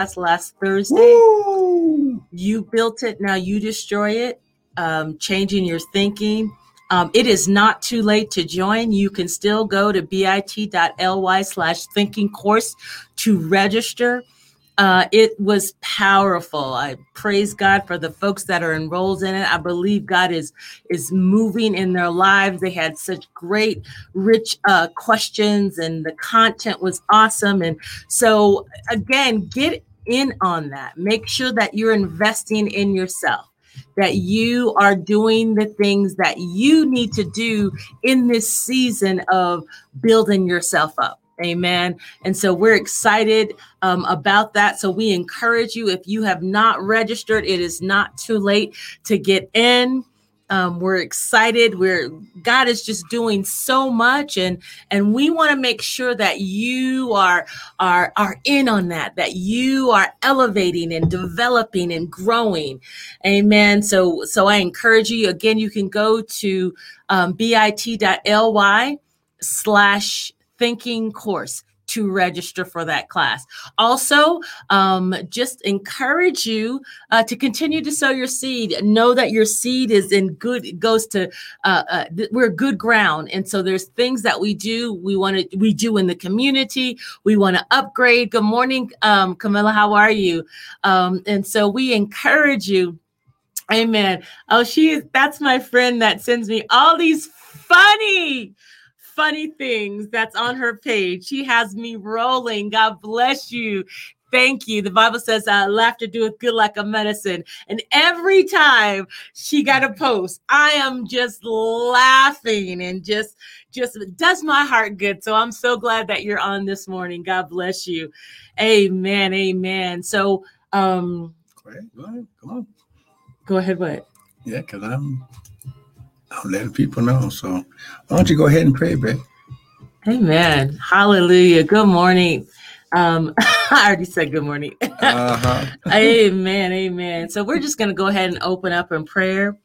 class last Thursday. Woo! You built it, now you destroy it, um, changing your thinking. Um, it is not too late to join. You can still go to bit.ly slash thinking course to register. Uh, it was powerful. I praise God for the folks that are enrolled in it. I believe God is is moving in their lives. They had such great, rich uh, questions, and the content was awesome. And so, again, get in on that. Make sure that you're investing in yourself that you are doing the things that you need to do in this season of building yourself up. Amen. And so we're excited um, about that. So we encourage you, if you have not registered, it is not too late to get in. Um, we're excited. We're God is just doing so much, and and we want to make sure that you are are are in on that. That you are elevating and developing and growing. Amen. So so I encourage you again. You can go to um, bit.ly slash thinking course to register for that class. Also, um, just encourage you uh, to continue to sow your seed. Know that your seed is in good goes to uh, uh, we're good ground, and so there's things that we do. We want to we do in the community. We want to upgrade. Good morning, um, Camilla. How are you? Um, and so we encourage you. Amen. Oh, she is. That's my friend that sends me all these funny funny things that's on her page. She has me rolling. God bless you. Thank you. The Bible says uh, laughter doeth good like a medicine. And every time she got a post, I am just laughing and just just does my heart good. So I'm so glad that you're on this morning. God bless you. Amen. Amen. So um go ahead. Go ahead. Come on. Go ahead. What? Yeah, because I'm I'm letting people know. So why don't you go ahead and pray, babe? Amen. Hallelujah. Good morning. Um, I already said good morning. uh-huh. amen. Amen. So we're just going to go ahead and open up in prayer.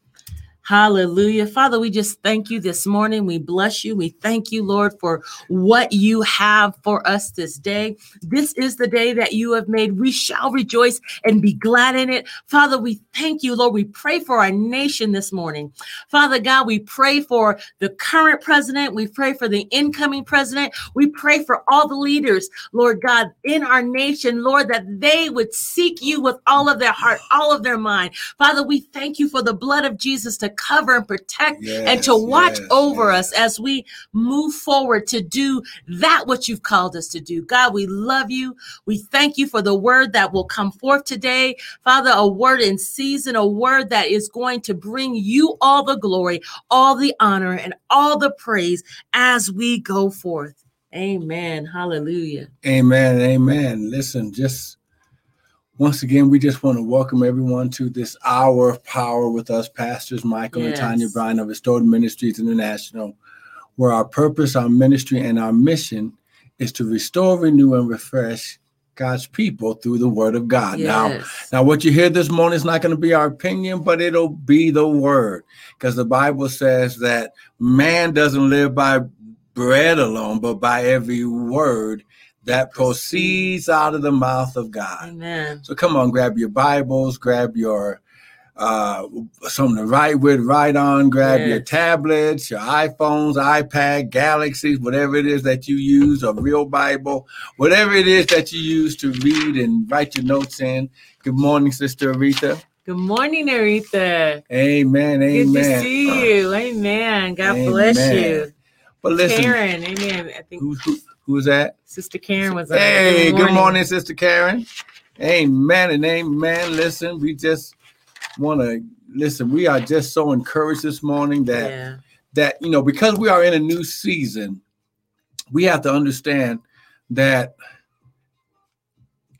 Hallelujah. Father, we just thank you this morning. We bless you. We thank you, Lord, for what you have for us this day. This is the day that you have made. We shall rejoice and be glad in it. Father, we thank you, Lord. We pray for our nation this morning. Father God, we pray for the current president. We pray for the incoming president. We pray for all the leaders, Lord God, in our nation, Lord, that they would seek you with all of their heart, all of their mind. Father, we thank you for the blood of Jesus to cover and protect yes, and to watch yes, over yes. us as we move forward to do that what you've called us to do. God, we love you. We thank you for the word that will come forth today. Father, a word in season, a word that is going to bring you all the glory, all the honor, and all the praise as we go forth. Amen. Hallelujah. Amen. Amen. Listen, just once again, we just want to welcome everyone to this hour of power with us, Pastors Michael yes. and Tanya Bryan of Restored Ministries International, where our purpose, our ministry, and our mission is to restore, renew, and refresh God's people through the word of God. Yes. Now, now what you hear this morning is not going to be our opinion, but it'll be the word. Because the Bible says that man doesn't live by bread alone, but by every word that proceeds out of the mouth of God. Amen. So come on, grab your Bibles, grab your uh, something to write with, write on, grab yes. your tablets, your iPhones, iPad, Galaxies, whatever it is that you use, a real Bible, whatever it is that you use to read and write your notes in. Good morning, Sister Aretha. Good morning, Aretha. Amen. Amen. Good to see you. Amen. God amen. bless you. But listen, Karen. Amen. I think. Who, who, Who's that? Sister Karen was Hey, good morning. good morning, Sister Karen. Amen and amen. Listen, we just want to listen. We are just so encouraged this morning that yeah. that you know because we are in a new season, we have to understand that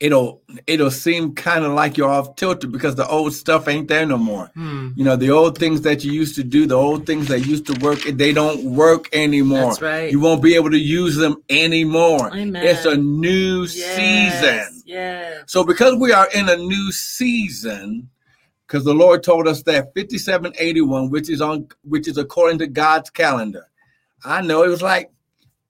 it'll it'll seem kind of like you're off tilted because the old stuff ain't there no more. Hmm. You know, the old things that you used to do, the old things that used to work, they don't work anymore. That's right. You won't be able to use them anymore. Amen. It's a new yes. season. Yeah. So because we are in a new season, because the Lord told us that 5781, which is on which is according to God's calendar. I know it was like,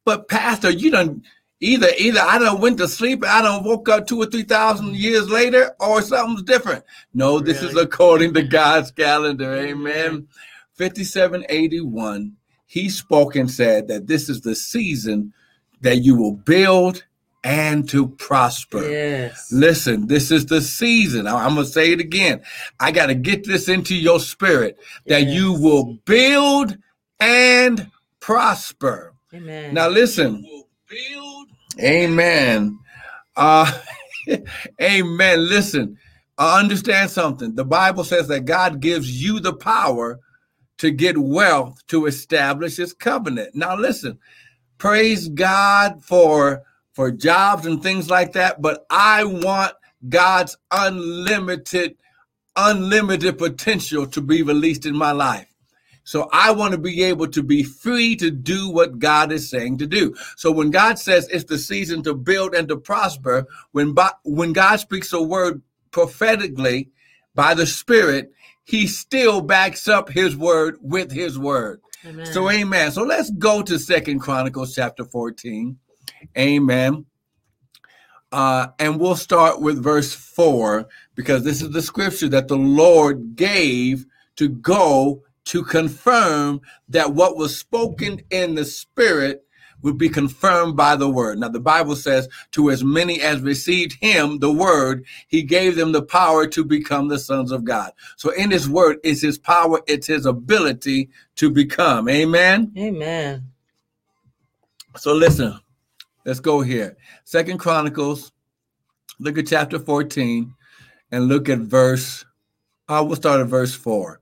but Pastor, you don't Either either I don't went to sleep, I don't woke up two or three thousand years later, or something's different. No, this really? is according to God's calendar. Amen. 5781, he spoke and said that this is the season that you will build and to prosper. Yes. Listen, this is the season. I'm going to say it again. I got to get this into your spirit that yes. you will build and prosper. Amen. Now listen. Build. Amen. Uh amen. Listen. I understand something. The Bible says that God gives you the power to get wealth to establish his covenant. Now listen. Praise God for for jobs and things like that, but I want God's unlimited, unlimited potential to be released in my life. So I want to be able to be free to do what God is saying to do. So when God says it's the season to build and to prosper, when when God speaks a word prophetically by the Spirit, He still backs up His word with His word. Amen. So Amen. So let's go to Second Chronicles chapter fourteen. Amen. Uh, and we'll start with verse 4 because this is the scripture that the Lord gave to go to confirm that what was spoken in the spirit would be confirmed by the word. Now, the Bible says, To as many as received him, the word, he gave them the power to become the sons of God. So, in his word is his power, it's his ability to become. Amen. Amen. So, listen, Let's go here. Second Chronicles, look at chapter 14 and look at verse, I uh, will start at verse 4.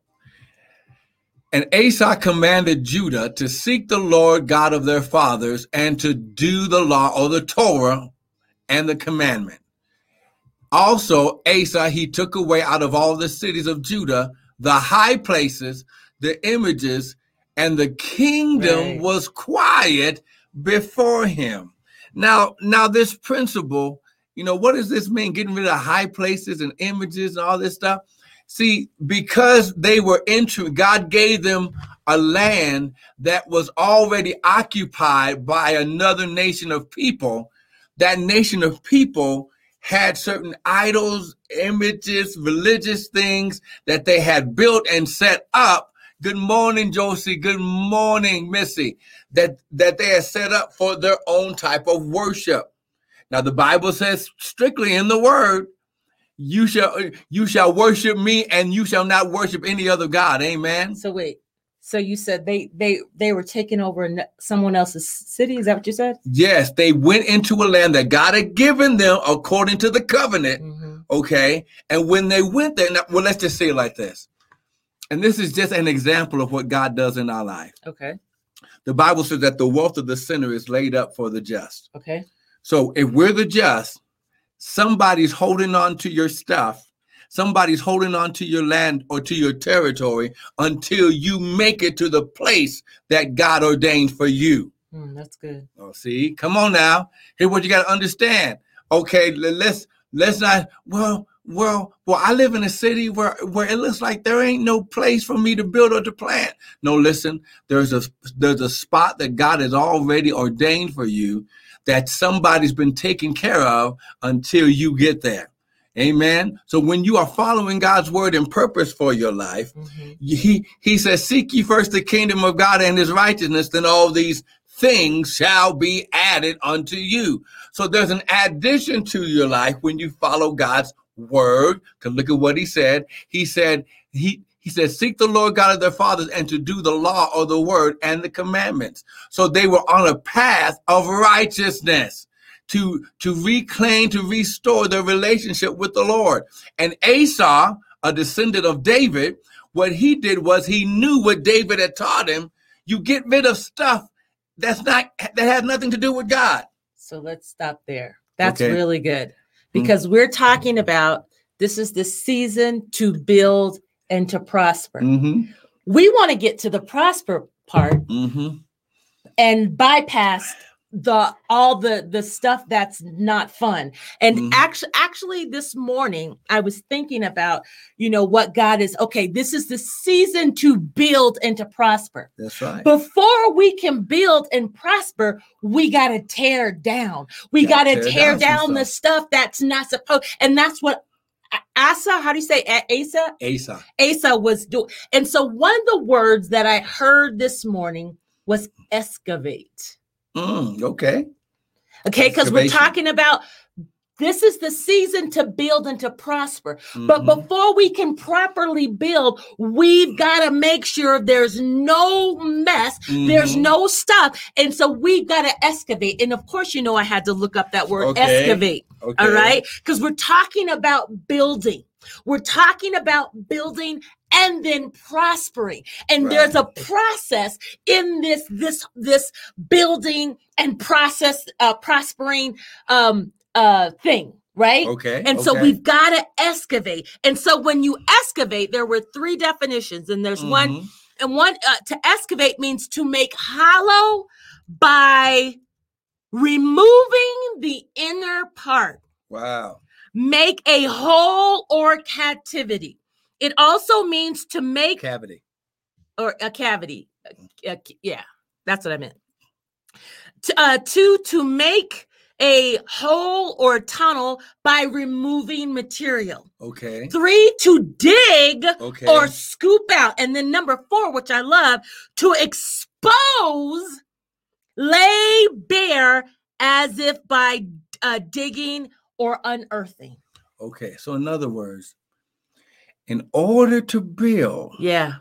And Asa commanded Judah to seek the Lord God of their fathers and to do the law or the Torah and the commandment. Also, Asa, he took away out of all the cities of Judah the high places, the images, and the kingdom right. was quiet before him. Now, now this principle, you know, what does this mean? Getting rid of high places and images and all this stuff. See, because they were entering, God gave them a land that was already occupied by another nation of people. That nation of people had certain idols, images, religious things that they had built and set up. Good morning, Josie. Good morning, Missy that that they had set up for their own type of worship. Now the Bible says strictly in the word, you shall you shall worship me and you shall not worship any other god. Amen. So wait. So you said they they they were taking over someone else's city. Is that what you said? Yes, they went into a land that God had given them according to the covenant. Mm-hmm. Okay, and when they went there, now, well, let's just say it like this. And this is just an example of what God does in our life. Okay the Bible says that the wealth of the sinner is laid up for the just. Okay. So if we're the just, somebody's holding on to your stuff, somebody's holding on to your land or to your territory until you make it to the place that God ordained for you. Mm, that's good. Oh, see, come on now. Here's what you got to understand. Okay, let's let's not. Well, well, well, I live in a city where where it looks like there ain't no place for me to build or to plant. No, listen, there's a there's a spot that God has already ordained for you that somebody's been taken care of until you get there. Amen. So when you are following God's word and purpose for your life, mm-hmm. he he says, "Seek ye first the kingdom of God and His righteousness, then all these things shall be added unto you." So there's an addition to your life when you follow God's word. Because look at what he said. He said, he he said, seek the Lord God of their fathers and to do the law or the word and the commandments. So they were on a path of righteousness to, to reclaim, to restore their relationship with the Lord. And Asa, a descendant of David, what he did was he knew what David had taught him. You get rid of stuff that's not that has nothing to do with God. So let's stop there. That's okay. really good. Mm-hmm. because mm-hmm. we're talking about this is the season to build and to prosper. Mm-hmm. We want to get to the prosper part mm-hmm. and bypass the all the the stuff that's not fun and mm-hmm. actually actually this morning i was thinking about you know what god is okay this is the season to build and to prosper that's right before we can build and prosper we got to tear down we got to tear, tear, down, down the stuff that's not supposed and that's what Asa, how do you say Asa? Asa. Asa was doing. And so one of the words that I heard this morning was excavate. Mm, okay. Okay, because we're talking about this is the season to build and to prosper. Mm-hmm. But before we can properly build, we've got to make sure there's no mess, mm-hmm. there's no stuff. And so we've got to excavate. And of course, you know, I had to look up that word okay. excavate. Okay. All right. Because we're talking about building. We're talking about building and then prospering. And right. there's a process in this this this building and process uh prospering um uh thing right? Okay. And okay. so we've got to excavate. And so when you excavate, there were three definitions, and there's mm-hmm. one, and one uh, to excavate means to make hollow by removing the inner part. Wow. Make a hole or captivity. It also means to make cavity or a cavity. Uh, yeah, that's what I meant. To, uh, to to make a hole or tunnel by removing material. Okay. Three, to dig okay. or scoop out. And then number four, which I love, to expose, lay bare as if by uh, digging or unearthing. Okay. So, in other words, in order to build, yeah,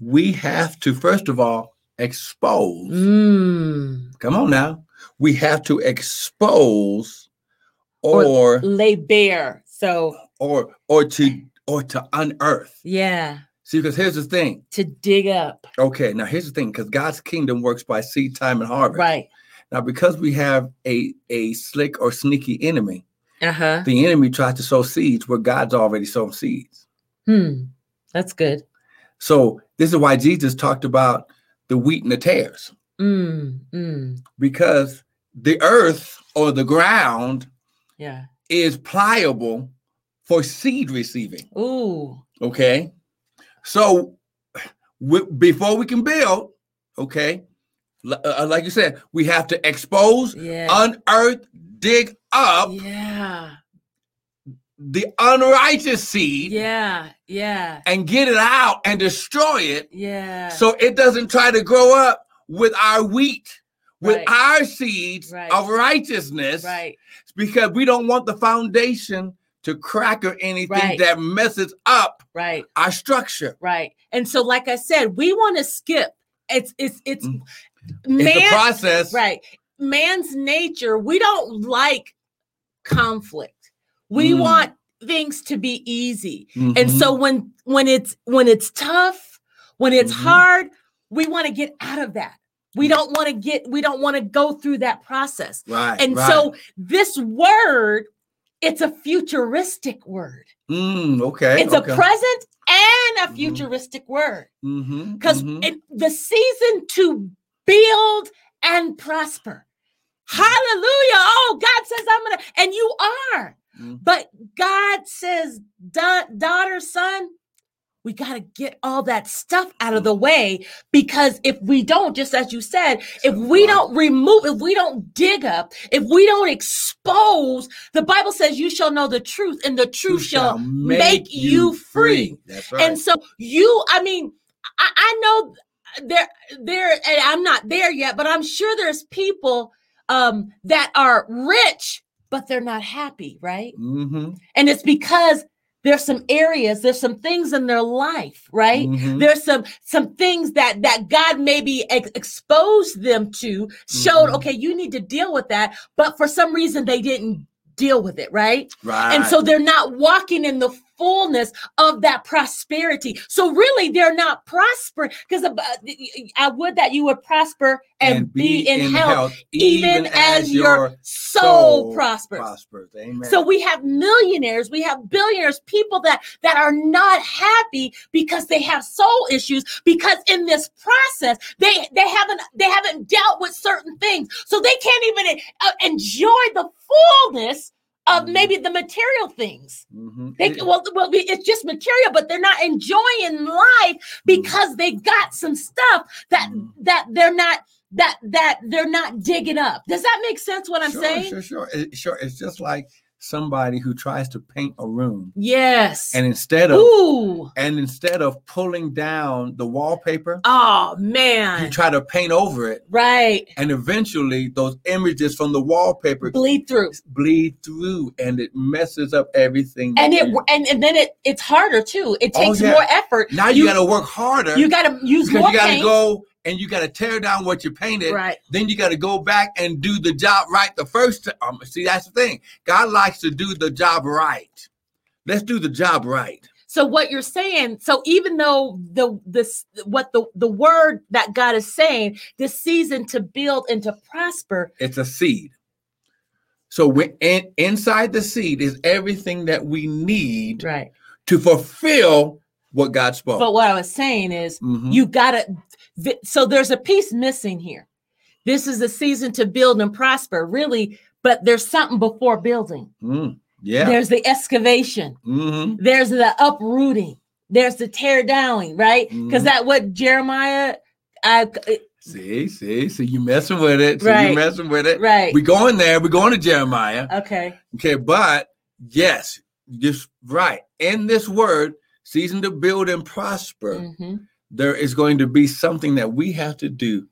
we have to, first of all, expose. Mm. Come on now we have to expose or, or lay bare. So or or to or to unearth. Yeah. See, because here's the thing. To dig up. Okay, now here's the thing, because God's kingdom works by seed time and harvest. Right. Now, because we have a a slick or sneaky enemy, uh-huh. the enemy tries to sow seeds where God's already sown seeds. Hmm. That's good. So this is why Jesus talked about the wheat and the tares. Mm, mm. Because the earth or the ground yeah. is pliable for seed receiving. Ooh. Okay. So we, before we can build, okay, uh, uh, like you said, we have to expose, yeah. unearth, dig up. Yeah. The unrighteous seed. Yeah. Yeah. And get it out and destroy it. Yeah. So it doesn't try to grow up with our wheat, with right. our seeds right. of righteousness. Right. Because we don't want the foundation to crack or anything right. that messes up right our structure. Right. And so, like I said, we want to skip. It's it's it's mm. man, it's process. Right. Man's nature, we don't like conflict. We mm. want things to be easy. Mm-hmm. And so when when it's when it's tough, when it's mm-hmm. hard, we want to get out of that. We don't want to get, we don't want to go through that process. Right. And right. so this word, it's a futuristic word. Mm, okay. It's okay. a present and a mm-hmm. futuristic mm-hmm. word. Because mm-hmm. the season to build and prosper. Mm-hmm. Hallelujah. Oh, God says I'm going to, and you are. Mm-hmm. But God says, daughter, son, we got to get all that stuff out of the way because if we don't, just as you said, if we don't remove, if we don't dig up, if we don't expose, the Bible says you shall know the truth and the truth shall, shall make, make, you free. free. Right. And so you, I mean, I, I know there, there, and I'm not there yet, but I'm sure there's people um, that are rich, but they're not happy, right? Mm-hmm. And it's because there's some areas there's some things in their life right mm-hmm. there's some some things that that god maybe ex- exposed them to showed mm-hmm. okay you need to deal with that but for some reason they didn't deal with it right right and so they're not walking in the fullness of that prosperity. So really, they're not prospering because I would that you would prosper and, and be, be, in, in health, health, even, as, as your soul, soul prospers. prospers. Amen. So we have millionaires, we have billionaires, people that that are not happy because they have soul issues because in this process they they haven't they haven't dealt with certain things, so they can't even uh, enjoy the fullness of maybe the material things. Mm-hmm. They, well, well, it's just material, but they're not enjoying life mm-hmm. because they got some stuff that mm-hmm. that they're not that that they're not digging up. Does that make sense? What I'm sure, saying? Sure, sure, it, sure. It's just like somebody who tries to paint a room. Yes. And instead of Ooh. and instead of pulling down the wallpaper, oh man, you try to paint over it. Right. And eventually those images from the wallpaper bleed through. Bleed through and it messes up everything. And it and, and then it it's harder too. It oh, takes oh, yeah. more effort. Now you, you got to work harder. You got to use more you got to go and you got to tear down what you painted. Right. Then you got to go back and do the job right the first time. Um, see, that's the thing. God likes to do the job right. Let's do the job right. So what you're saying, so even though the this what the the word that God is saying, this season to build and to prosper, it's a seed. So we in, inside the seed is everything that we need right to fulfill what God spoke. But what I was saying is mm-hmm. you gotta so there's a piece missing here. This is a season to build and prosper, really, but there's something before building. Mm, yeah. There's the excavation. Mm-hmm. There's the uprooting. There's the tear down, right? Because mm-hmm. that what Jeremiah I See, see, see, you messing with it. So right. you messing with it. Right. We going there. We're going to Jeremiah. Okay. Okay, but yes, just right. In this word, season to build and prosper. Mm-hmm there is going to be something that we have to do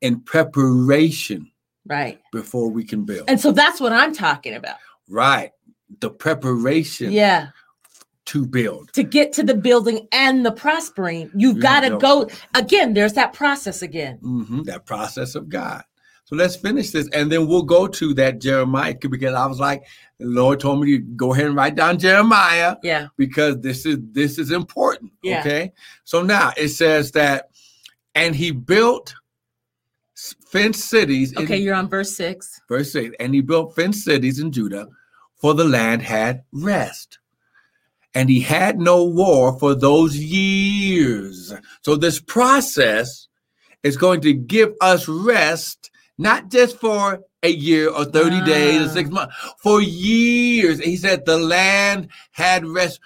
in preparation right. before we can build. And so that's what i'm talking about. Right. The preparation yeah. to build. To get to the building and the prospering you've got to go again there's that process again. Mm-hmm, that process of god so let's finish this and then we'll go to that Jeremiah because I was like, the Lord told me to go ahead and write down Jeremiah. Yeah. Because this is this is important. Yeah. Okay. So now it says that, and he built fenced cities. Okay, in, you're on verse six. Verse six. And he built fenced cities in Judah, for the land had rest. And he had no war for those years. So this process is going to give us rest not just for a year or 30 ah. days or six months, for years. He said the land had rest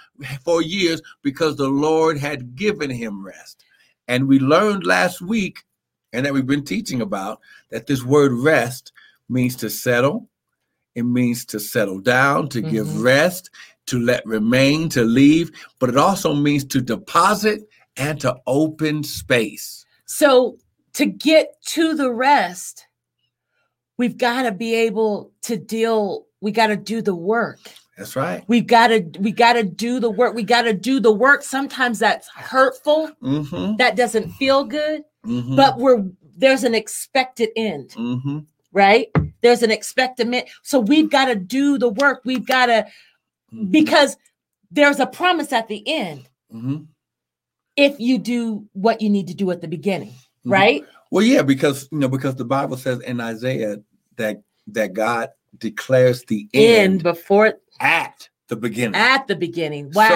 for years because the Lord had given him rest. And we learned last week, and that we've been teaching about, that this word rest means to settle, it means to settle down, to mm-hmm. give rest, to let remain, to leave, but it also means to deposit and to open space. So to get to the rest, we've got to be able to deal we got to do the work that's right we got to we got to do the work we got to do the work sometimes that's hurtful mm-hmm. that doesn't feel good mm-hmm. but we're there's an expected end mm-hmm. right there's an expected end so we've got to do the work we've got to mm-hmm. because there's a promise at the end mm-hmm. if you do what you need to do at the beginning mm-hmm. right well, yeah, because you know, because the Bible says in Isaiah that that God declares the end, end before at the beginning. At the beginning. Wow.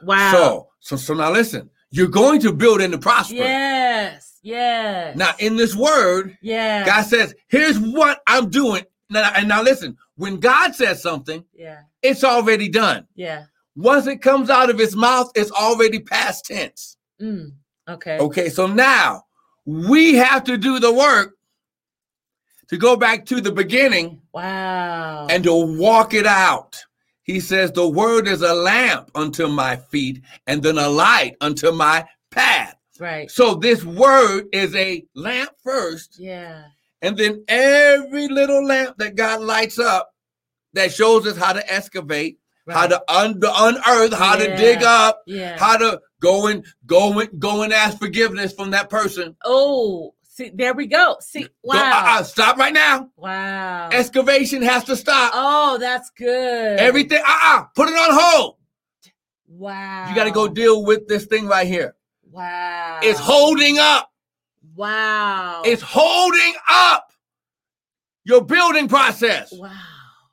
So, wow. So, so so now listen, you're going to build and to prosper. Yes. Yes. Now in this word, yeah, God says, here's what I'm doing. Now, and now listen, when God says something, yeah, it's already done. Yeah. Once it comes out of his mouth, it's already past tense. Mm, okay. Okay. So now we have to do the work to go back to the beginning. Wow. And to walk it out. He says, The word is a lamp unto my feet and then a light unto my path. Right. So this word is a lamp first. Yeah. And then every little lamp that God lights up that shows us how to excavate, right. how to un- unearth, how yeah. to dig up, yeah. how to go and go and go and ask forgiveness from that person. Oh, see, there we go. See, wow. Uh, uh, stop right now. Wow. Excavation has to stop. Oh, that's good. Everything. Uh uh Put it on hold. Wow. You got to go deal with this thing right here. Wow. It's holding up. Wow. It's holding up your building process. wow.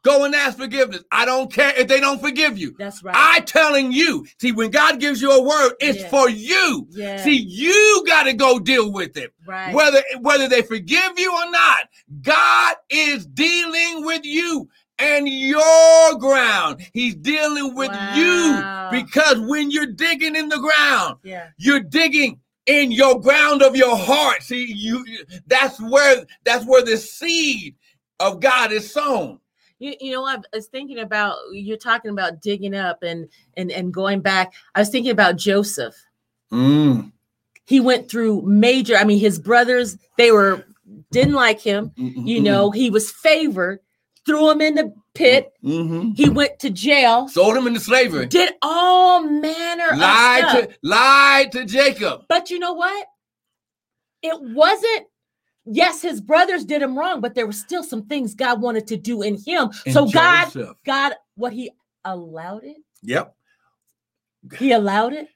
Go and ask forgiveness. I don't care if they don't forgive you. That's right. I telling you. See, when God gives you a word, it's for you. yeah. See, you got to go deal with it. right. Whether whether they forgive you or not, God is dealing with you and your ground. He's dealing with Wow. you because when you're digging in the ground, yeah. you're digging in your ground of your heart. See, you that's where that's where the seed of God is sown. You, you know, I was thinking about you're talking about digging up and and and going back. I was thinking about Joseph. Mm. He went through major. I mean, his brothers they were didn't like him. You know, he was favored. Threw him in the pit. hmm He went to jail. sold him into slavery. Did all manner of Lied to lied to Jacob. But you know what? It wasn't. Yes, his brothers did him wrong, but there were still some things God wanted to do in him. And so God, Joseph. God, what he allowed it. Yep. He allowed it.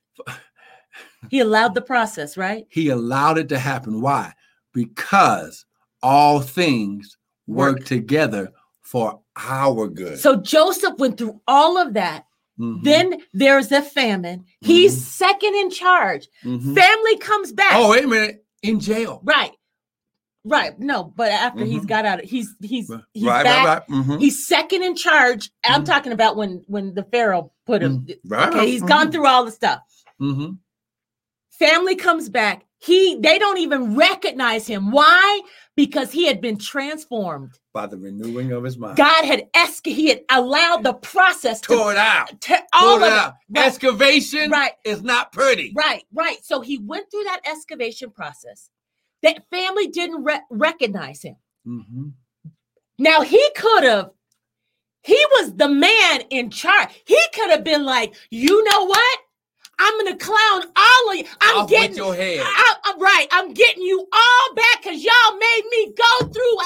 He allowed the process, right? He allowed it to happen. Why? Because all things work, Work. together for our good. So Joseph went through all of that. Mhm, Then there's a famine. He's second in charge. mhm. Family comes back. Oh, wait a minute. In jail. right. Right. No, but after he's Mhm. got out, he's he's he's right, back. right, right. Mhm. He's second in charge. I'm Mhm. talking about when when the Pharaoh put him. Mm-hmm. Right, Okay, he's gone through all the stuff. Mhm. Family comes back. He they don't even recognize him. Why? Because he had been transformed. By the renewing of his mind. God had esc- he had allowed the process to Tore it out. te- all Tore of it it. out. Right. Excavation Right. is not pretty. Right, right. So he went through that excavation process. That family didn't re- recognize him. Mhm. Now he could have, he was the man in charge. He could have been like, you know what? I'm gonna clown all of you. I'm Off getting your head. I, am right. I'm getting you all back because y'all made me go through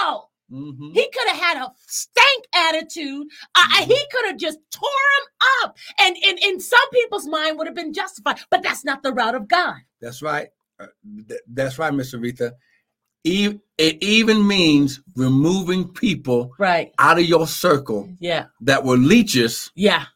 hell. Mhm. He could have had a stank attitude. Uh, Mm-hmm. He could have just tore him up, and in in some people's mind would have been justified. But that's not the route of God. That's right. Uh, th- that's right, Miss Aretha. It even means removing people Right. out of your circle Yeah. that were leeches, Yeah.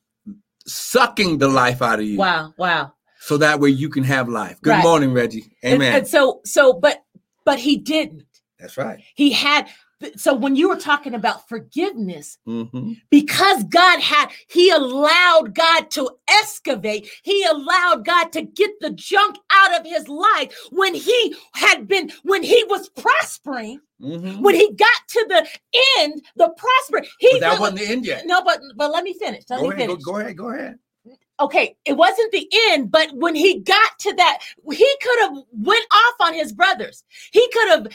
sucking the life out of you. Wow. Wow. So that way you can have life. Good Right. morning, Reggie. And- Amen. and so so, but but he didn't. That's right. He had. So when you were talking about forgiveness, hmm because God had, he allowed God to excavate, he allowed God to get the junk out of his life when he had been, when he was prospering, hmm when he got to the end, the prosper. He But that wasn't the end yet. no, but but let me finish. Let Go me ahead, go, finish. go ahead. Go ahead. Okay, it wasn't the end, but when he got to that, he could have went off on his brothers. He could have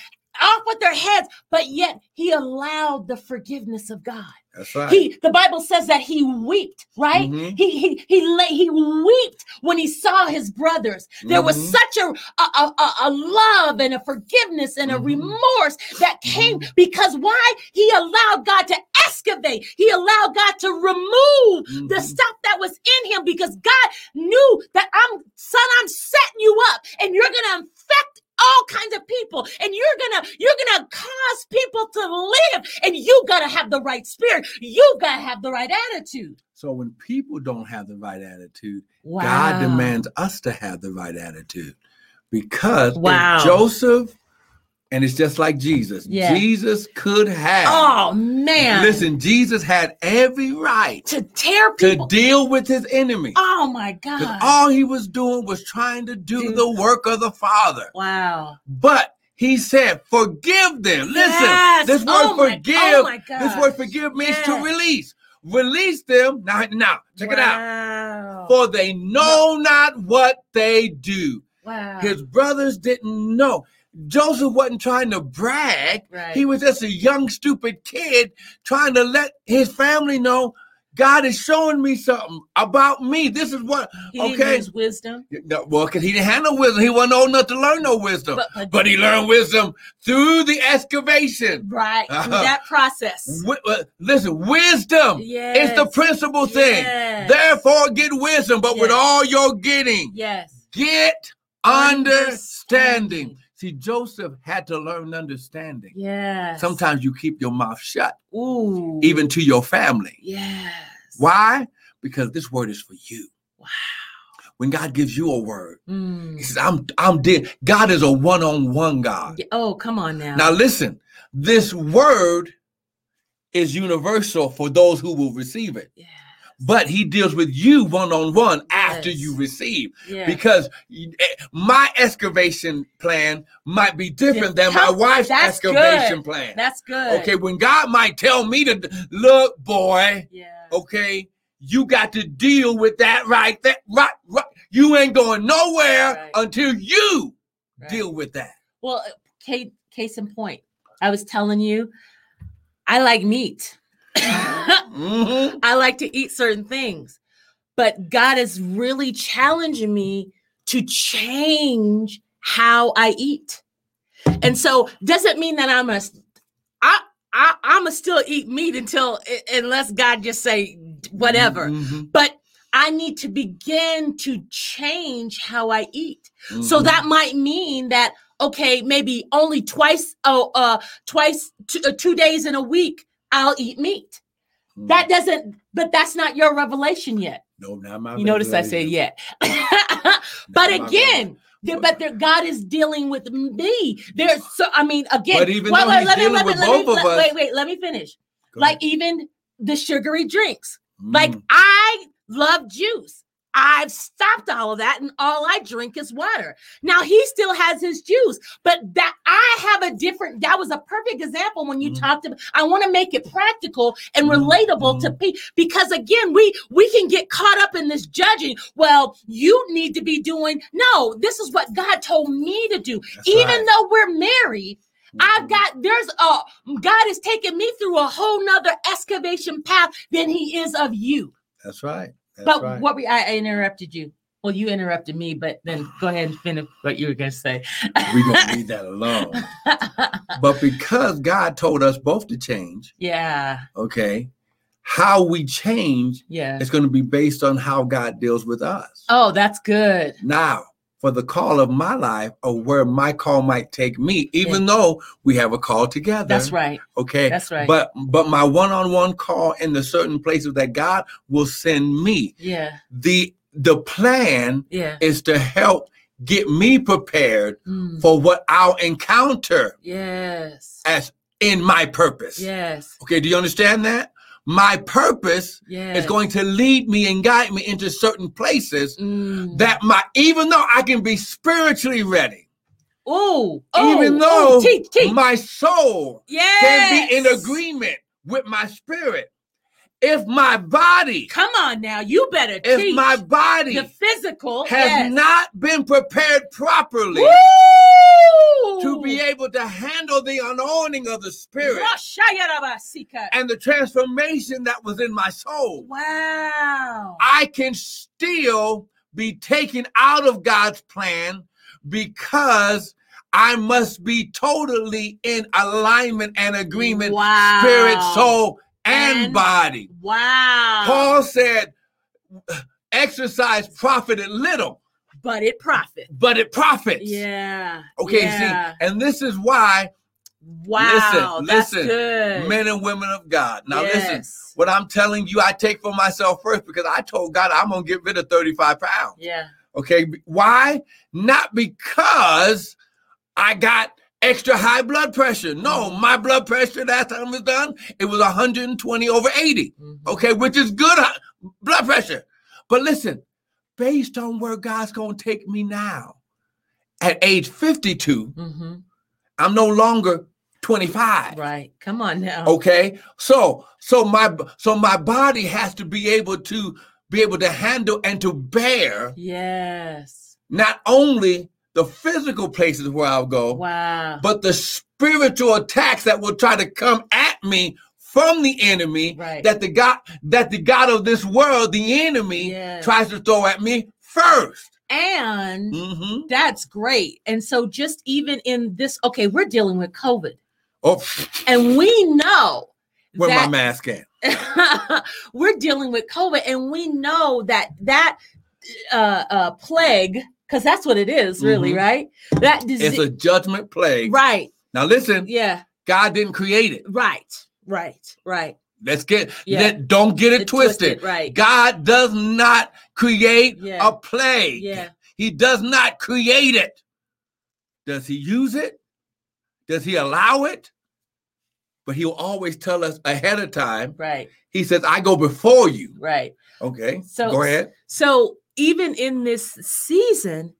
off with their heads, but yet he allowed the forgiveness of God. That's right. He the Bible says that he wept, right? Mhm. He he he lay, he wept when he saw his brothers. There was Mhm. such a a, a a love and a forgiveness and a Mhm. remorse that came Mhm. because why? He allowed God to excavate. He allowed God to remove the Mhm. stuff that was in him because God knew that I'm son, I'm setting you up and you're gonna infect all kinds of people and you're gonna you're gonna cause people to live and you gotta have the right spirit you gotta have the right attitude So when people don't have the right attitude, wow God demands us to have the right attitude. Because Wow. Joseph, and it's just like Jesus, Yeah. Jesus could have. oh man Listen, Jesus had every right to tear people to deal with his enemy. oh my god all he was doing was trying to do Dude. the work of the Father. wow But he said, forgive them. Listen, Yes. this oh word Oh my- forgive, oh my this word forgive means to release. Release them. Now, now, check it out. wow For they know not what they do. wow His brothers didn't know. Joseph wasn't trying to brag. right He was just a young, stupid kid trying to let his family know God is showing me something about me. This is what He okay. wisdom. No, well, because he didn't have no wisdom. He wasn't old enough to learn no wisdom. But, but, But he learned wisdom through the excavation. right through that process. Wi- uh, listen, wisdom Yes. is the principal thing. Yes. Therefore, get wisdom, but with all you're getting, Yes. get understanding. See, Joseph had to learn understanding. Yes. Sometimes you keep your mouth shut, Ooh. even to your family. Yes. Why? Because this word is for you. Wow. When God gives you a word, Mm. He says, I'm I'm dead. God is a one-on-one God. Oh, come on now. Now listen, this word is universal for those who will receive it. Yes. But he deals with you one-on-one after you receive. Yeah. Because eh, my excavation plan might be different than my wife's that's excavation good. plan. That's good. Okay, when God might tell me to look, boy, Yeah. okay, you got to deal with that right there. Right, right. You ain't going nowhere Right. until you Right. deal with that. Well, uh, case in point, I was telling you, I like meat. Mhm. I like to eat certain things, but God is really challenging me to change how I eat. And so, doesn't mean that I'm a, I, I, I'm a still eat meat until unless God just say whatever. Mhm. But I need to begin to change how I eat. So Mhm. that might mean that okay, maybe only twice, oh, uh, twice, two, uh, two days in a week, I'll eat meat. Mhm. That doesn't, but that's not your revelation yet. no, not my You notice I said yet. but again, there- but there, God is dealing with me. There's so I mean, again, But even wait, though wait, he's let me, dealing me, with let me, both of let- us- wait, wait, let me finish. Go Like ahead. even the sugary drinks. Like Mhm. I love juice. I've stopped all of that and all I drink is water. Now he still has his juice, but that I have a different that was a perfect example when you Mhm. talked about I want to make it practical and Mhm. relatable to people because again, we we can get caught up in this judging. Well, you need to be doing no, this is what God told me to do. That's Even right. though we're married, I've Mhm. got there's a God is taking me through a whole nother excavation path than he is of you. That's right. That's But right. what we I I interrupted you. Well, you interrupted me, but then go ahead and finish what you were gonna say. We're gonna leave that alone. But because God told us both to change, yeah, okay, how we change yeah. is going to be based on how God deals with us. Oh, that's good. Now, for the call of my life or where my call might take me, even though we have a call together. That's right. Okay. That's right. But but my one-on-one call in the certain places that God will send me. Yeah, The the plan yeah. is to help get me prepared Mm, for what I'll encounter Yes. as in my purpose. Yes. Okay, do you understand that? My purpose Yes. is going to lead me and guide me into certain places Mm. that my even though I can be spiritually ready, Oh, oh, even oh, though teach, teach. my soul yes. can be in agreement with my spirit. If my body, Come on now, you better if my body the physical has yes. not been prepared properly Woo! to be able to handle the anointing of the spirit and the transformation that was in my soul, Wow. I can still be taken out of God's plan because I must be totally in alignment and agreement, Wow. spirit, soul, and, And- body. Wow. Paul said, exercise profited little, but it profits. but it profits. Yeah. Okay, yeah. see, and this is why Wow. listen, that's listen, good. men and women of God. Now, listen, what I'm telling you, I take for myself first because I told God I'm going to get rid of 35 pounds. Yeah. Okay. Why? Not because I got extra high blood pressure. No, Mhm. my blood pressure last time was done, it was 120 over 80. Mhm. Okay, which is good blood pressure. But listen, based on where God's going to take me now, at age 52, Mhm. I'm no longer 25. Right. Come on now. Okay. So so my so my body has to be able to be able to handle and to bear Yes. not only the physical places where I'll go, Wow. but the spiritual attacks that will try to come at me from the enemy Right. that the God that the God of this world, the enemy, Yes. tries to throw at me first. And hmm that's great. And so just even in this, okay, we're dealing with COVID. Oh, And we know where my mask at? we're dealing with COVID, and we know that that uh, uh, plague, because that's what it is, really, Mhm. right? That It's a judgment plague. right? Now listen, Yeah, God didn't create it. right, right, right. Let's get Yeah. let, don't get it It's twisted. right? God does not create Yeah. a plague. Yeah, He does not create it. Does he use it? Does he allow it? But he'll always tell us ahead of time. right, He says, I go before you. right. Okay. So- go ahead. So even in this season,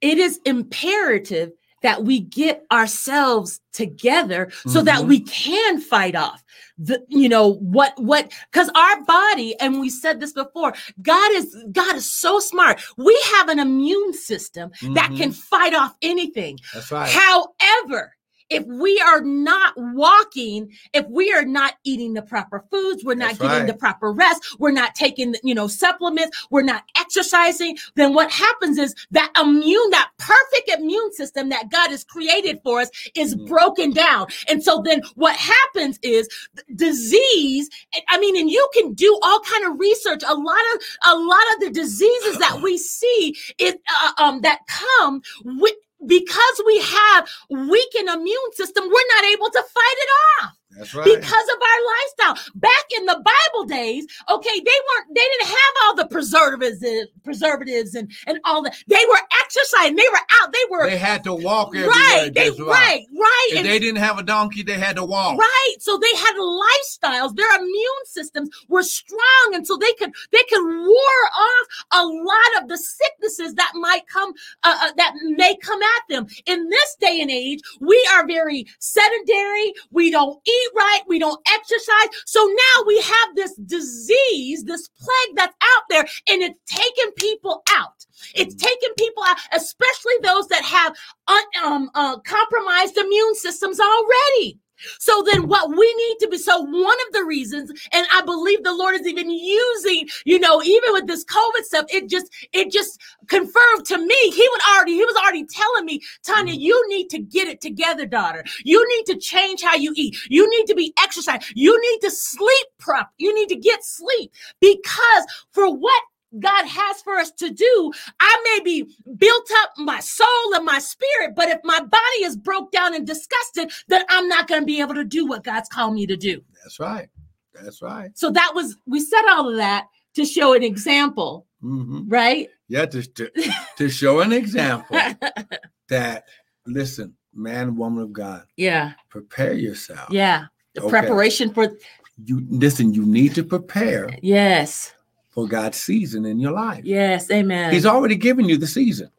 it is imperative that we get ourselves together so that Mhm. we can fight off the you know what what because our body and we said this before god is god is so smart we have an immune system that Mhm. can fight off anything That's right. However, if we are not walking, if we are not eating the proper foods, we're not That's getting right. the proper rest, we're not taking, you know, supplements, we're not exercising, then what happens is that immune, that perfect immune system that God has created for us is Mhm. broken down. And so then what happens is disease, I mean, and you can do all kind of research. A lot of a lot of the diseases that we see it uh, um that come with because we have weakened immune system, we're not able to fight it off That's right. because of our lifestyle. Back in the Bible days, okay, they weren't they didn't have all the preservatives and preservatives and and all that. They were exercising, they were out, they were they had to walk everywhere. right, they That's right. right, right. If and- they didn't have a donkey, they had to walk. Right. So they had lifestyles. Their immune systems were strong. And so they could they could ward off a lot of the sicknesses that might come uh, uh, that may come at them. In this day and age, we are very sedentary. We don't eat right. We don't exercise. So now we have this disease, this plague that's out there, and it's taking people out. It's taking people out, especially those that have un, um, uh, compromised immune systems already. So then what we need to be so one of the reasons and I believe the Lord is even using you know even with this covid stuff it just it just confirmed to me he would already he was already telling me Tanya mm. you need to get it together daughter. You need to change how you eat. You need to be exercise you need to sleep prop you need to get sleep because for what God has for us to do. I may be built up my soul and my spirit, but if my body is broke down and disgusted, then I'm not going to be able to do what God's called me to do. That's right. That's right. So that was, we said all of that to show an example, hmm right? Yeah, to, to, to show an example that, listen, man, woman of God, yeah. prepare yourself. Yeah. The Okay. preparation for, You listen, you need to prepare yes. For God's season in your life. Yes. Amen. He's already given you the season.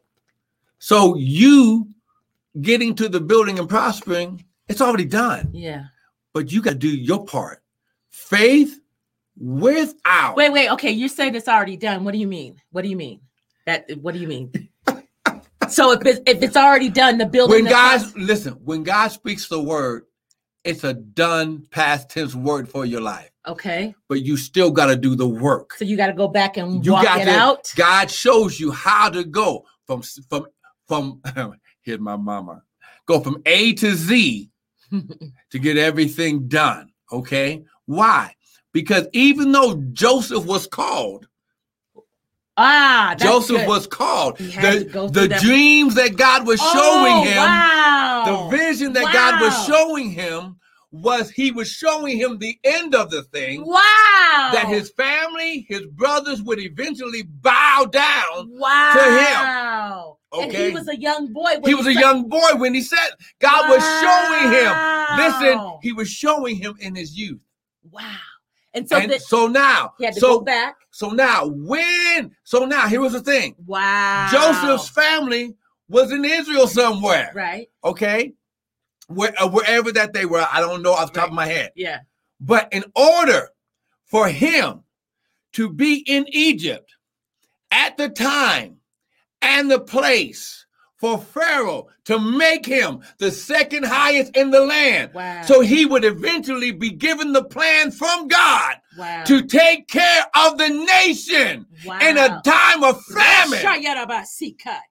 So you getting to the building and prospering, it's already done. yeah. But you got to do your part. Faith without. Wait, wait. Okay. You're saying it's already done. What do you mean? What do you mean? That, what do you mean? so if it's, if it's already done, the building, when the God listen, when God speaks the word, it's a done past tense word for your life. Okay. But you still got to do the work. So you got to go back and You walk got it to. out. God shows you how to go from from from. here's my mama. Go from A to Z to get everything done. Okay. Why? Because even though Joseph was called, ah, Joseph good. was called. He had to go The, the dreams that God was Oh, showing him, Wow. the vision that God was showing him was he was showing him the end of the thing Wow. that his family, his brothers would eventually bow down. wow. To him. Wow. And Okay. he was a young boy. He was a said- young boy when he said God was showing him. Listen, he was showing him in his youth. Wow. And so and that so now, he had to so go back. so now when so now here was the thing. Wow. Joseph's family was in Israel somewhere. right. Okay. Where, uh, wherever that they were, I don't know off the top of my head. Yeah. But in order for him to be in Egypt at the time and the place for Pharaoh to make him the second highest in the land. Wow. So he would eventually be given the plan from God wow. to take care of the nation wow. in a time of famine.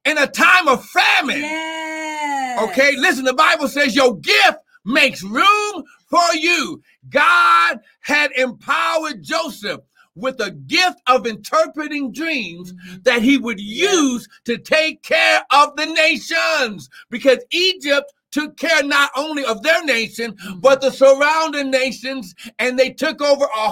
In a time of famine. Yes. Okay, listen, the Bible says your gift makes room for you. God had empowered Joseph with a gift of interpreting dreams Mhm. that he would use to take care of the nations because Egypt took care not only of their nation Mhm. but the surrounding nations and they took over a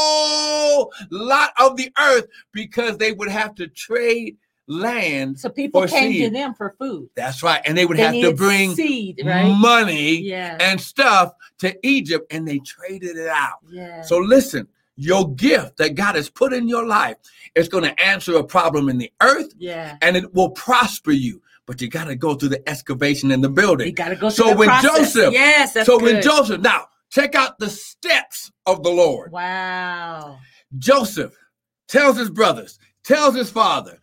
whole lot of the earth because they would have to trade land So people came to them for food. that's right and they would They have to bring seed, right? money Yeah. and stuff to Egypt and they traded it out yeah. so listen, your gift that God has put in your life is going to answer a problem in the earth yeah. and it will prosper you. But you got to go through the excavation in the building. You got to go So through the when process. Joseph- yes, that's so good. when Joseph, now check out the steps of the Lord. wow. Joseph tells his brothers, tells his father,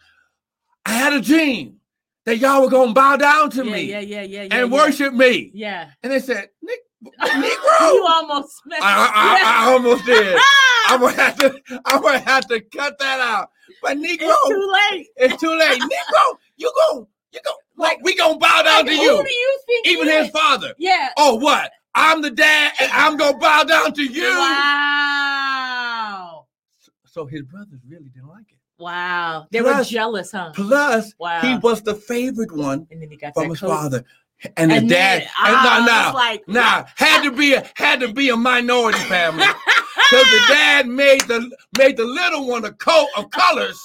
I had a dream that y'all were going to bow down to yeah, me yeah, yeah, yeah, yeah, and yeah. worship me. Yeah. And they said, Nick, you almost I, I, I, I almost did. I'm gonna have to. I'm gonna have to cut that out. But Negro, it's too late. it's too late. Negro, you go, you go. Like we gonna bow down Like, to who you. do you think? Even he his is? father. Yeah. Oh, what? I'm the dad, and I'm gonna bow down to you. Wow. So his brothers really didn't like it. Wow. They were jealous, huh? Plus, Wow. he was the favorite one and then he got from his coat. father, and his And dad. then- and ah, now, now, like- now, had to be a had to be a minority family. Because the dad made the made the little one a coat of colors.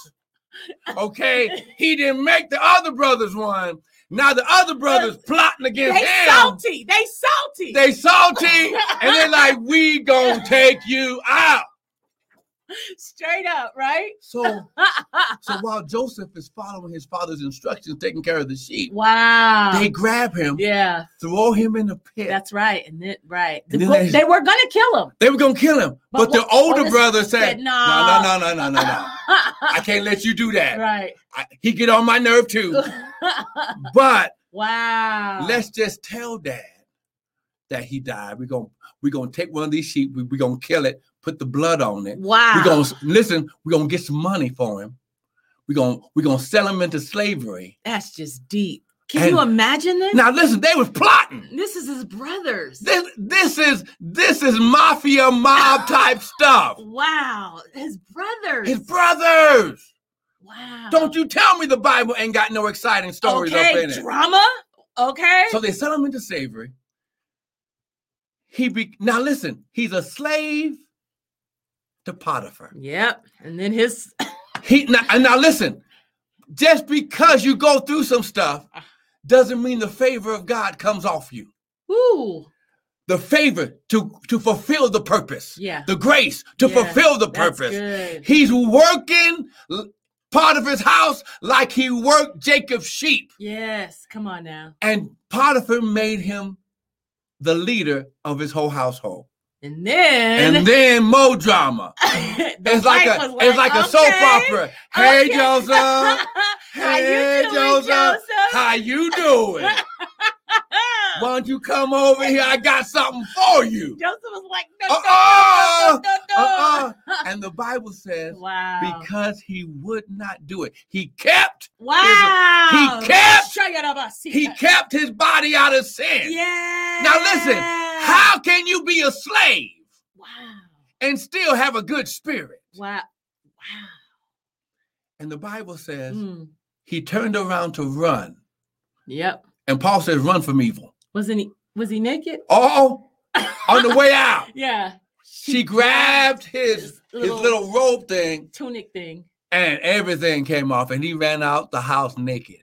Okay, he didn't make the other brothers one. Now the other brothers plotting against him. They him. salty. They salty. They salty, and they're like, "We gonna take you out." Straight up, right? So, so while Joseph is following his father's instructions, taking care of the sheep, wow. they grab him, yeah, throw him in the pit. that's right. And then right. And they- they, were gonna kill him. they were gonna kill him, but, But the older brother said, "No, "No." no, no, no, no, no, no. I can't let you do that. right. I, he get on my nerve too. But wow. let's just tell dad that he died. We're gonna we're gonna take one of these sheep, we, we're gonna kill it, put the blood on it. wow. We're gonna listen, we're gonna get some money for him. We're gonna we're gonna sell him into slavery. That's just deep. Can And- you imagine this? Now listen, they was plotting. This is his brothers. This this is this is mafia mob type stuff. wow. His brothers. His brothers. wow. Don't you tell me the Bible ain't got no exciting stories up okay, in it. drama. Okay. So they sell him into slavery. He be now listen, he's a slave to Potiphar. yep. And then his He now, and now listen, just because you go through some stuff doesn't mean the favor of God comes off you. Ooh. The favor to to fulfill the purpose. Yeah. The grace to Yeah, fulfill the purpose. He's working Potiphar's house like he worked Jacob's sheep. Yes. Come on now. And Potiphar made him the leader of his whole household. And then And then more drama. It's like a was it's like a soap opera. Hey okay." Joseph, Hey, Joseph. Joseph? how you doing? Why don't you come over here? I got something for you. Joseph was like, no, no, Uh-uh, no, no. Uh-uh. And the Bible says Wow. because he would not do it, he kept wow. he kept- he kept his body out of sin. Yeah. Now listen, how can you be a slave Wow. and still have a good spirit? Wow. Wow. And the Bible says Mm. he turned around to run. Yep. And Paul says, run from evil. Wasn't he? Was he naked? Oh, on the way out, Yeah. she grabbed his, his his little- little robe thing tunic thing and everything came off and he ran out the house naked.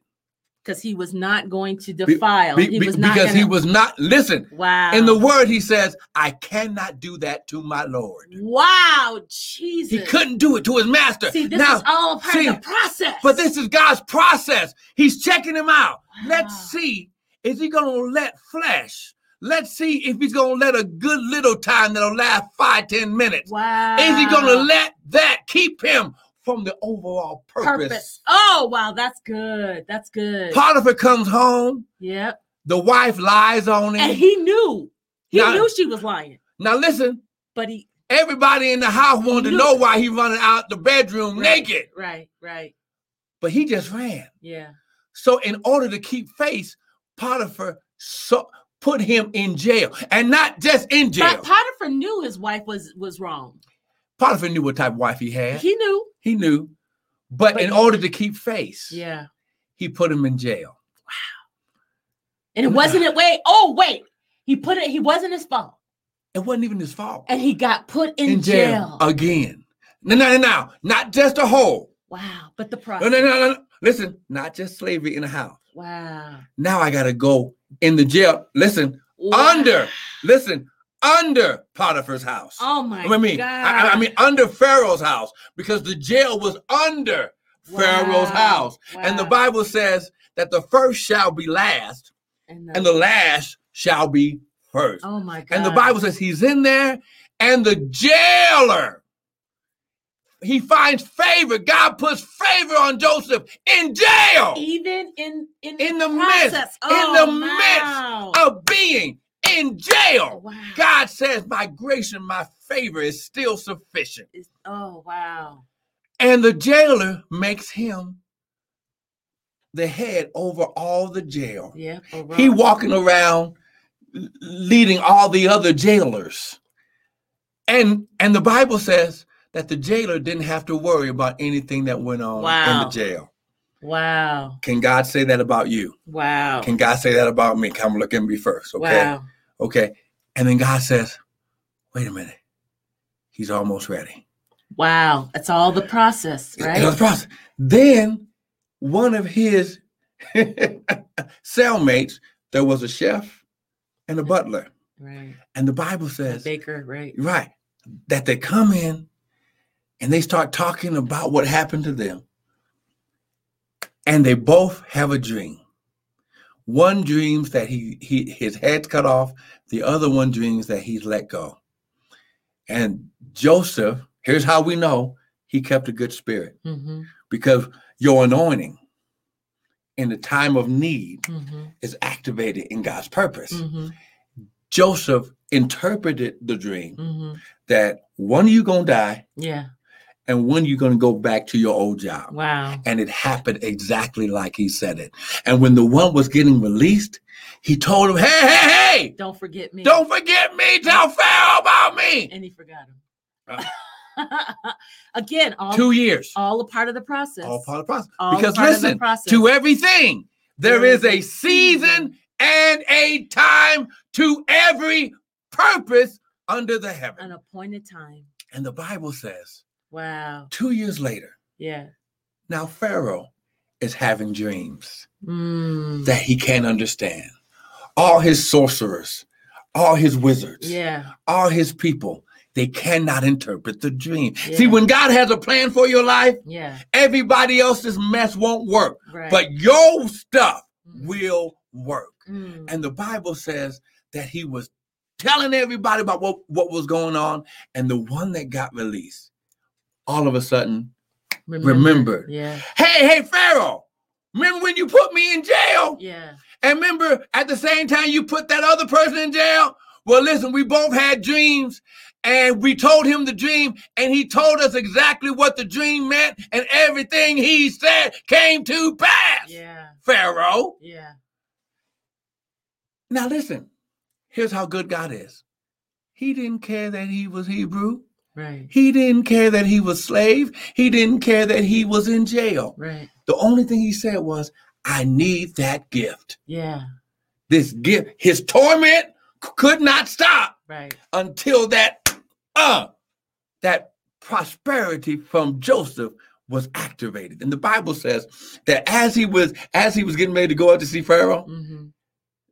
Because he was not going to defile. Be- he was not because he gonna- was not, listen, Wow. in the word he says, I cannot do that to my Lord. wow, Jesus. He couldn't do it to his master. See, this now, is all part see, of the process. But this is God's process. He's checking him out. Wow. Let's see, is he going to let flesh? Let's see if he's going to let a good little time that'll last five, ten minutes. Wow. Is he going to let that keep him from the overall purpose. purpose. Oh, wow, that's good. That's good. Potiphar comes home. Yep. The wife lies on him. And he knew. He now, knew she was lying. Now listen. But he everybody in the house wanted to know why he running out the bedroom right, naked. Right, right. But he just ran. Yeah. So in order to keep face, Potiphar so put him in jail. And not just in jail. But Potiphar knew his wife was was wrong. Potiphar knew what type of wife he had. He knew. He knew. But, but in order to keep face, yeah, he put him in jail. Wow. And it wasn't it wait, oh wait. He put it, he wasn't his fault. It wasn't even his fault. And he got put in, in jail. jail. again. No, no, no, no, not just a hole. Wow, but the process. No, no, no, no. Listen, not just slavery in the house. Wow. Now I gotta go in the jail. Listen, wow. under. Listen, under Potiphar's house. Oh my I mean, God. I, I, mean under Pharaoh's house because the jail was under wow. Pharaoh's house. Wow. And the Bible says that the first shall be last and the, and the last shall be first. Oh my God. And the Bible says he's in there and the jailer he finds favor. God puts favor on Joseph in jail. Even in in, in the process. midst, oh, in the oh, wow. midst of being in jail. Wow. God says, My grace and my favor is still sufficient. It's, oh, wow. And the jailer makes him the head over all the jail. Yeah. He walking around leading all the other jailers. And and the Bible says that the jailer didn't have to worry about anything that went on wow. in the jail. Wow. Can God say that about you? Wow. Can God say that about me? Come look at me first. Okay. Wow. Okay. And then God says, wait a minute. He's almost ready. Wow. That's all the process, right? the process. Then one of his cellmates, there was a chef and a butler. Right. And the Bible says, baker, right. Right. That they come in and they start talking about what happened to them. And they both have a dream. One dreams that he, he his head's cut off. The other one dreams that he's let go. And Joseph, here's how we know he kept a good spirit. Mm-hmm. Because your anointing in the time of need mm-hmm. is activated in God's purpose. Mm-hmm. Joseph interpreted the dream mm-hmm. that one of you gonna die. Yeah and when you're going to go back to your old job. Wow. And it happened exactly like he said it. And when the one was getting released, he told him, hey, hey, hey, don't forget me. Don't forget me. Tell Pharaoh about me. And he forgot him. Uh, Again, all two years. All a part of the process. All part of the process. All because listen, to everything, there is a season and a time to every purpose under the heaven. An appointed time. And the Bible says Wow. Two years later. Yeah. Now Pharaoh is having dreams mm. that he can't understand. All his sorcerers, all his wizards, yeah, all his people, they cannot interpret the dream. Yeah. See, when God has a plan for your life, yeah, everybody else's mess won't work, right. but your stuff mm. will work. Mm. And the Bible says that he was telling everybody about what, what was going on, and the one that got released all of a sudden remember. remembered. Yeah. Hey, hey, Pharaoh, remember when you put me in jail? Yeah. And remember at the same time you put that other person in jail? Well, listen, we both had dreams and we told him the dream and he told us exactly what the dream meant and everything he said came to pass. Yeah. Pharaoh. Yeah. Now listen, here's how good God is. He didn't care that he was Hebrew. Right. He didn't care that he was slave. He didn't care that he was in jail. Right. The only thing he said was, I need that gift. Yeah. This gift, his torment could not stop. Right. Until that uh that prosperity from Joseph was activated. And the Bible says that as he was as he was getting ready to go out to see Pharaoh, mm-hmm.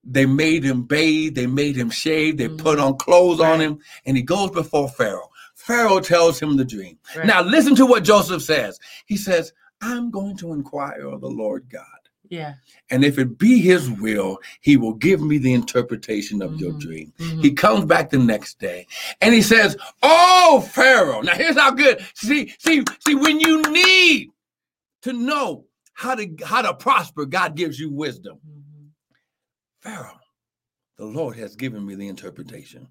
they made him bathe, they made him shave, they mm-hmm. put on clothes right. on him, and he goes before Pharaoh. Pharaoh tells him the dream. Right. Now, listen to what Joseph says. He says, I'm going to inquire of the Lord God. Yeah. And if it be his will, he will give me the interpretation of mm-hmm. your dream. Mm-hmm. He comes back the next day and he says, Oh, Pharaoh. Now here's how good. See, see, see, when you need to know how to how to prosper, God gives you wisdom. Mm-hmm. Pharaoh, the Lord has given me the interpretation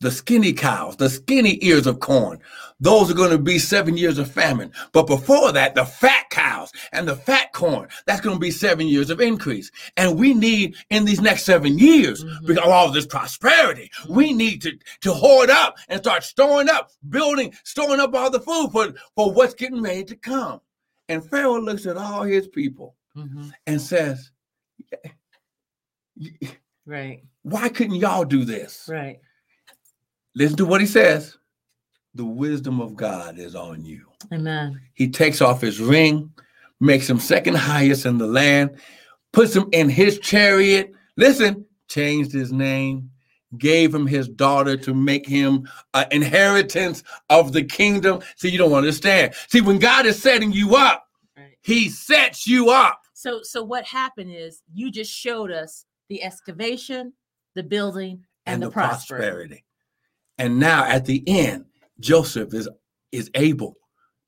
the skinny cows, the skinny ears of corn. Those are going to be seven years of famine. But before that, the fat cows and the fat corn, that's going to be seven years of increase. And we need in these next seven years, mm-hmm. because of all this prosperity, we need to, to hoard up and start storing up, building, storing up all the food for, for what's getting ready to come. And Pharaoh looks at all his people mm-hmm. and says, Right. Why couldn't y'all do this? Right. Listen to what he says. The wisdom of God is on you. Amen. He takes off his ring, makes him second highest in the land, puts him in his chariot. Listen, changed his name, gave him his daughter to make him an inheritance of the kingdom. See, you don't understand. See, when God is setting you up, right. he sets you up. So, so what happened is you just showed us the excavation, the building, and, and the, the prosperity. prosperity. And now at the end, Joseph is, is able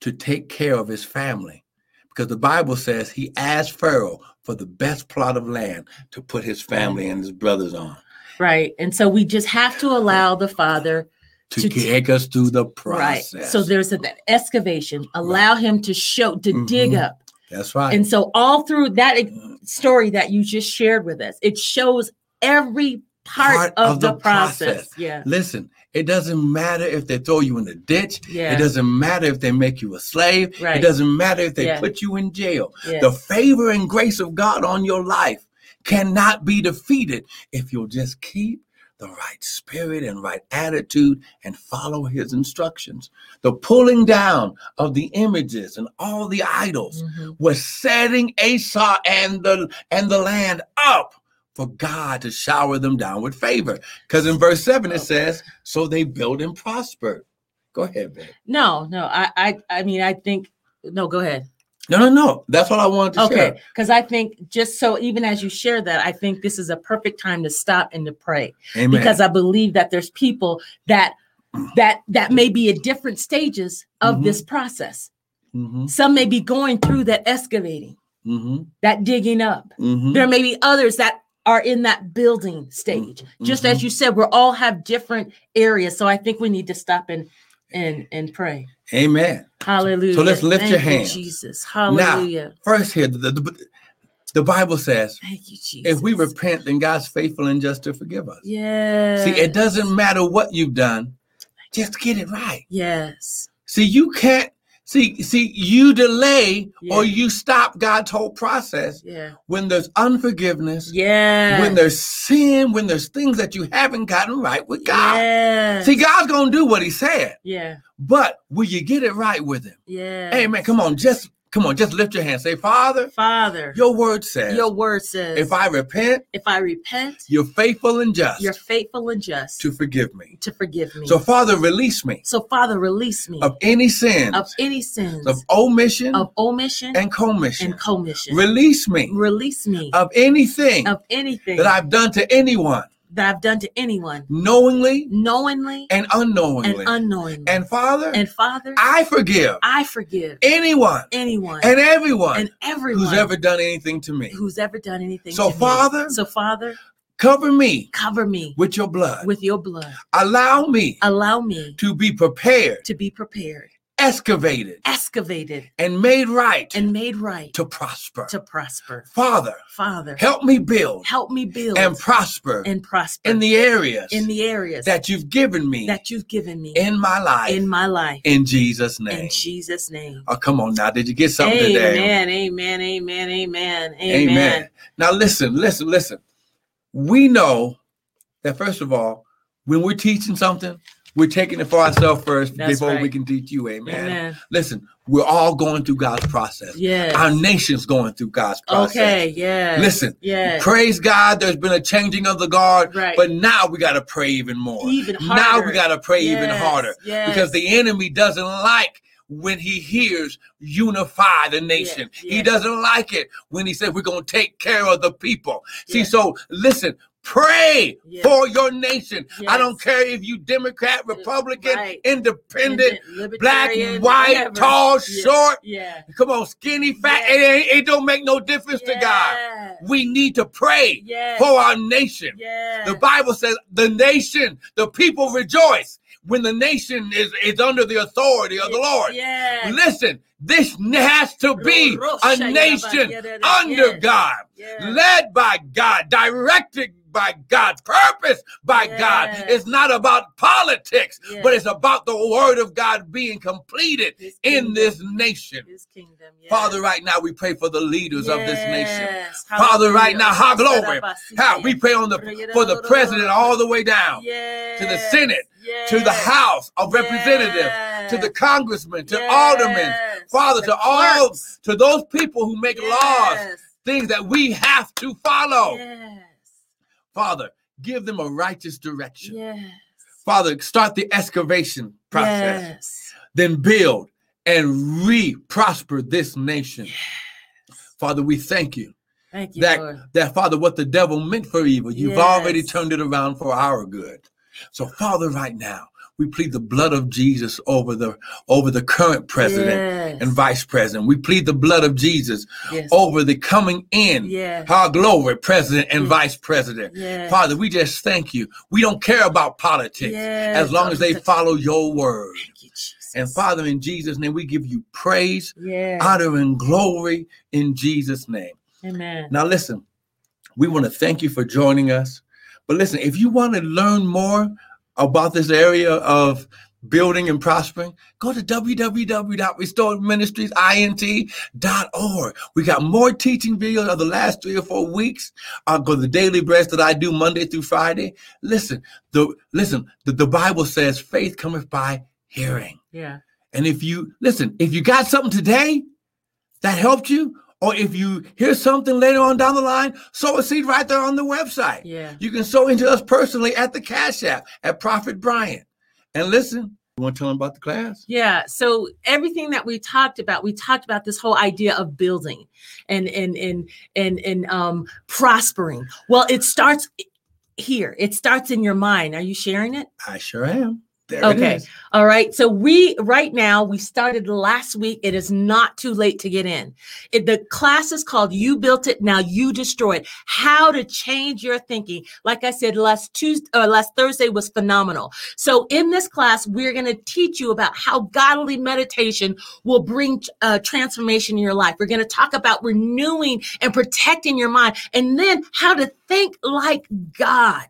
to take care of his family because the Bible says he asked Pharaoh for the best plot of land to put his family and his brothers on. Right. And so we just have to allow the father to, to take us through the process. Right. So there's an excavation. Allow right. him to show to mm-hmm. dig up. That's right. And so all through that story that you just shared with us, it shows every part, part of, of, the, the process. process. Yeah. Listen, it doesn't matter if they throw you in the ditch. Yeah. It doesn't matter if they make you a slave. Right. It doesn't matter if they yeah. put you in jail. Yeah. The favor and grace of God on your life cannot be defeated if you'll just keep the right spirit and right attitude and follow his instructions. The pulling down of the images and all the idols mm-hmm. was setting Asa and the and the land up for God to shower them down with favor. Because in verse 7 it says, so they built and prospered. Go ahead, babe. No, no, I I I mean I think no, go ahead. No, no, no. That's what I wanted to say. okay. share. Because I think just so even as you share that, I think this is a perfect time to stop and to pray. Amen. Because I believe that there's people that that that may be at different stages of mm-hmm. this process. Mm-hmm. Some may be going through that excavating, mm-hmm. that digging up. Mm-hmm. There may be others that are in that building stage. Mm-hmm. Just as you said, we all have different areas. So I think we need to stop and and and pray. Amen. Hallelujah. So let's lift Thank your hands. You, Jesus. Hallelujah. Now, first here, the, the, the Bible says, Thank you, Jesus. If we repent, then God's faithful and just to forgive us. Yeah. See, it doesn't matter what you've done, just get it right. Yes. See, you can't See, see, you delay yeah. or you stop God's whole process yeah. when there's unforgiveness. Yeah. When there's sin, when there's things that you haven't gotten right with God. Yeah. See, God's gonna do what He said. Yeah. But will you get it right with Him? Yeah. Hey man, come on, just Come on, just lift your hand. Say, Father. Father. Your word says. Your word says. If I repent. If I repent. You're faithful and just. You're faithful and just. To forgive me. To forgive me. So Father, release me. So Father, release me. Of any sins. Of any sins. Of omission. Of omission. And commission. And commission. Release me. Release me. Of anything. Of anything. That I've done to anyone that I've done to anyone, knowingly, knowingly, and unknowingly, and unknowingly. And Father, and Father, I forgive, I forgive anyone, anyone, and everyone, and everyone who's ever done anything to me, who's ever done anything. So Father, me. so Father, cover me, cover me with your blood, with your blood. Allow me, allow me to be prepared, to be prepared excavated, excavated, and made right, and made right to prosper, to prosper. Father, Father, help me build, help me build, and prosper, and prosper in the areas, in the areas that you've given me, that you've given me in my life, in my life, in Jesus' name, in Jesus' name. Oh, come on now, did you get something amen, today? Amen, amen, amen, amen, amen. Now listen, listen, listen. We know that first of all, when we're teaching something, we're taking it for ourselves first That's before right. we can teach you. Amen. Amen. Listen, we're all going through God's process. Yes. Our nation's going through God's process. Okay, yeah. Listen, yes. praise God, there's been a changing of the guard. Right. But now we got to pray even more. Even harder. Now we got to pray yes. even harder. Yes. Because the enemy doesn't like when he hears unify the nation. Yes, yes. He doesn't like it when he says we're going to take care of the people. See, so listen, pray Yes. for your nation. I don't care if you Democrat, Republican, Right. independent, Independent, black, white, whatever. tall, Yeah, short. Yeah. Come on, skinny, fat. It, ain't, it don't make no difference to God. We need to pray Yes. for our nation. Yes. The Bible says the nation, the people rejoice when the nation is, is under the authority of the Lord. Yes. Listen, this has to be a nation under Yes. God, Yes. led by God, directed by God's purpose by God. It's not about politics, Yes. but it's about the word of God being completed in this nation. Kingdom. Yes. Father, right now we pray for the leaders of this nation. Yes. Father, right now, how glory. How we pray on the for the president all the way down to the Senate, to the House of Representatives, to the congressmen, to aldermen, Father, The to all to those people who make laws, things that we have to follow. Yes. Father, give them a righteous direction. Yes. Father, start the excavation process, Yes. then build and re-prosper this nation. Father, we thank you Thank you, that Lord. that Father, what the devil meant for evil, you've Yes. already turned it around for our good. So, Father, right now, we plead the blood of Jesus over the over the current president Yes. and vice president. We plead the blood of Jesus Yes. over the coming in, Yes. our glory, president and Yes. vice president. Father, we just thank you. We don't care about politics as long as they follow your word. Thank you, Jesus. And Father, in Jesus' name, we give you praise, honor, and glory in Jesus' name. Amen. Now, listen, we want to thank you for joining us. But listen, if you want to learn more about this area of building and prospering, go to www.restoredministriesint.org. We got more teaching videos of the last three or four weeks. I'll go the daily breads that I do Monday through Friday. Listen, the listen, the, the Bible says faith cometh by hearing. Yeah. And if you listen, if you got something today that helped you, or if you hear something later on down the line, sow a seed right there on the website. Yeah. You can sow into us personally at the Cash App at Prophet Brian. And listen, you want to tell them about the class? Yeah. So everything that we talked about, we talked about this whole idea of building and and and and and um prospering. Well, it starts here. It starts in your mind. Are you sharing it? I sure am. There Okay. All right. So we right now we started last week. It is not too late to get in. It, the class is called "You Built It, Now You Destroy It." How to change your thinking. Like I said, last Tuesday or last Thursday was phenomenal. So in this class, we're going to teach you about how godly meditation will bring uh, transformation in your life. We're going to talk about renewing and protecting your mind, and then how to think like God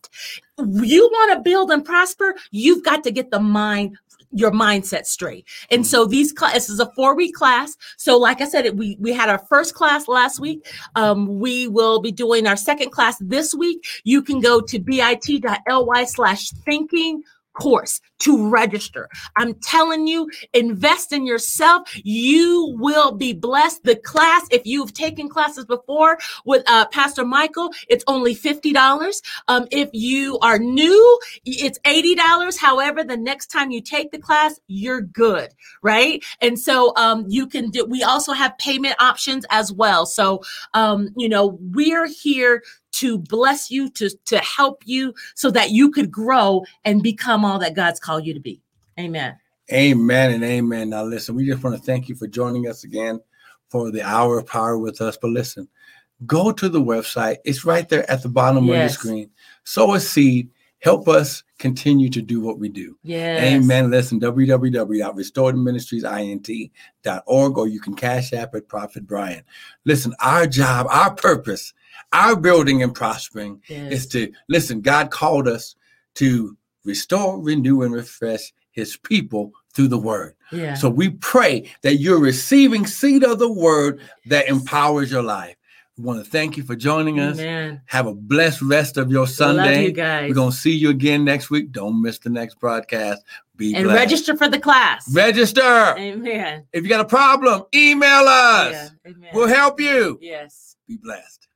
you want to build and prosper, you've got to get the mind your mindset straight. And so these class this is a four week class. So like I said, we we had our first class last week. Um, we will be doing our second class this week. You can go to bit.ly slash thinking course to register. I'm telling you, invest in yourself. You will be blessed. The class, if you've taken classes before with uh, Pastor Michael, it's only $50. Um, if you are new, it's $80. However, the next time you take the class, you're good, right? And so um, you can do, we also have payment options as well. So, um, you know, we're here to bless you, to, to help you so that you could grow and become all that God's called you to be. Amen. Amen and amen. Now, listen, we just want to thank you for joining us again for the hour of power with us. But listen, go to the website, it's right there at the bottom Yes. of the screen. Sow a seed, help us continue to do what we do. Yes. Amen. Listen, www.restoredministriesint.org or you can cash app at Prophet Brian. Listen, our job, our purpose, our building and prospering Yes. is to listen. God called us to restore, renew, and refresh his people through the word. yeah. So we pray that you're receiving seed of the word that empowers your life. We want to thank you for joining us. Amen. Have a blessed rest of your Love Sunday. you guys. We're going to see you again next week. Don't miss the next broadcast. Be and blessed. register for the class. Register. Amen. If you got a problem, email us. Yeah. We'll help you. Yes. Be blessed.